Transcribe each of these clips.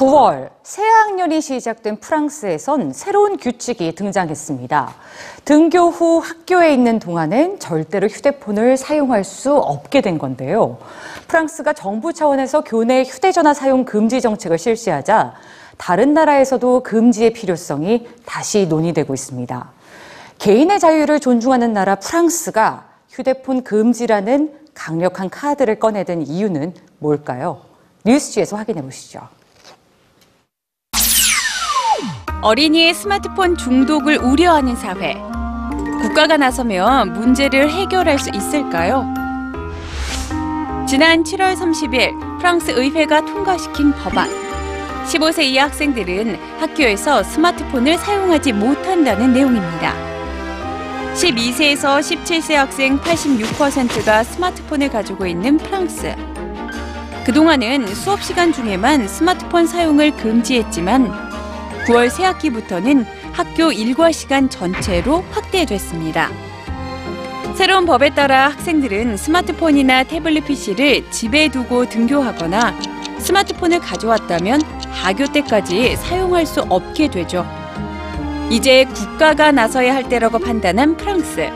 9월 새학년이 시작된 프랑스에선 새로운 규칙이 등장했습니다. 등교 후 학교에 있는 동안엔 절대로 휴대폰을 사용할 수 없게 된 건데요. 프랑스가 정부 차원에서 교내 휴대전화 사용 금지 정책을 실시하자 다른 나라에서도 금지의 필요성이 다시 논의되고 있습니다. 개인의 자유를 존중하는 나라 프랑스가 휴대폰 금지라는 강력한 카드를 꺼내든 이유는 뭘까요? 뉴스지에서 확인해 보시죠. 어린이의 스마트폰 중독을 우려하는 사회. 국가가 나서면 문제를 해결할 수 있을까요? 지난 7월 30일 프랑스 의회가 통과시킨 법안. 15세 이하 학생들은 학교에서 스마트폰을 사용하지 못한다는 내용입니다. 12세에서 17세 학생 86%가 스마트폰을 가지고 있는 프랑스. 그동안은 수업 시간 중에만 스마트폰 사용을 금지했지만 9월 새 학기부터는 학교 일과 시간 전체로 확대됐습니다. 새로운 법에 따라 학생들은 스마트폰이나 태블릿 PC를 집에 두고 등교하거나 스마트폰을 가져왔다면 하교 때까지 사용할 수 없게 되죠. 이제 국가가 나서야 할 때라고 판단한 프랑스.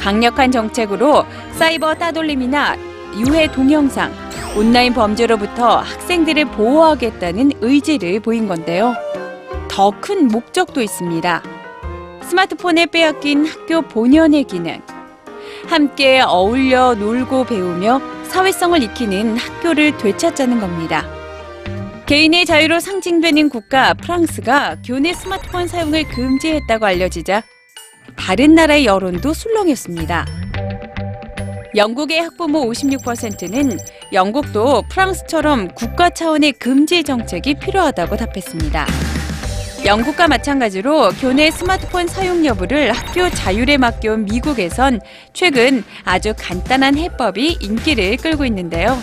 강력한 정책으로 사이버 따돌림이나 유해 동영상, 온라인 범죄로부터 학생들을 보호하겠다는 의지를 보인 건데요. 더 큰 목적도 있습니다. 스마트폰에 빼앗긴 학교 본연의 기능. 함께 어울려 놀고 배우며 사회성을 익히는 학교를 되찾자는 겁니다. 개인의 자유로 상징되는 국가 프랑스가 교내 스마트폰 사용을 금지했다고 알려지자 다른 나라의 여론도 술렁였습니다. 영국의 학부모 56%는 영국도 프랑스처럼 국가 차원의 금지 정책이 필요하다고 답했습니다. 영국과 마찬가지로 교내 스마트폰 사용 여부를 학교 자율에 맡겨온 미국에선 최근 아주 간단한 해법이 인기를 끌고 있는데요.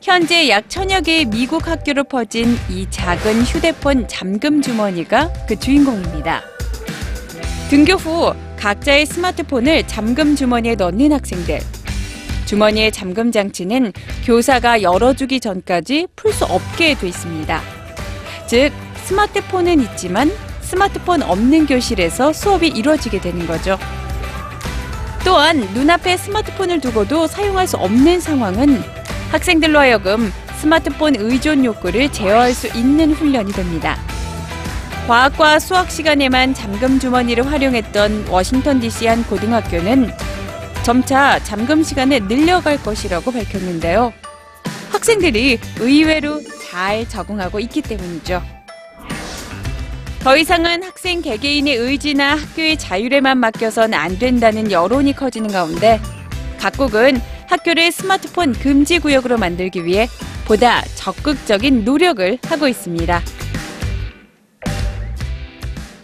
현재 약 천여 개의 미국 학교로 퍼진 이 작은 휴대폰 잠금 주머니가 그 주인공입니다. 등교 후 각자의 스마트폰을 잠금 주머니에 넣는 학생들. 주머니의 잠금 장치는 교사가 열어주기 전까지 풀 수 없게 돼 있습니다. 즉, 스마트폰은 있지만 스마트폰 없는 교실에서 수업이 이루어지게 되는 거죠. 또한 눈앞에 스마트폰을 두고도 사용할 수 없는 상황은 학생들로 하여금 스마트폰 의존 욕구를 제어할 수 있는 훈련이 됩니다. 과학과 수학 시간에만 잠금 주머니를 활용했던 워싱턴 DC 한 고등학교는 점차 잠금 시간을 늘려갈 것이라고 밝혔는데요. 학생들이 의외로 잘 적응하고 있기 때문이죠. 더 이상은 학생 개개인의 의지나 학교의 자율에만 맡겨선 안 된다는 여론이 커지는 가운데 각국은 학교를 스마트폰 금지 구역으로 만들기 위해 보다 적극적인 노력을 하고 있습니다.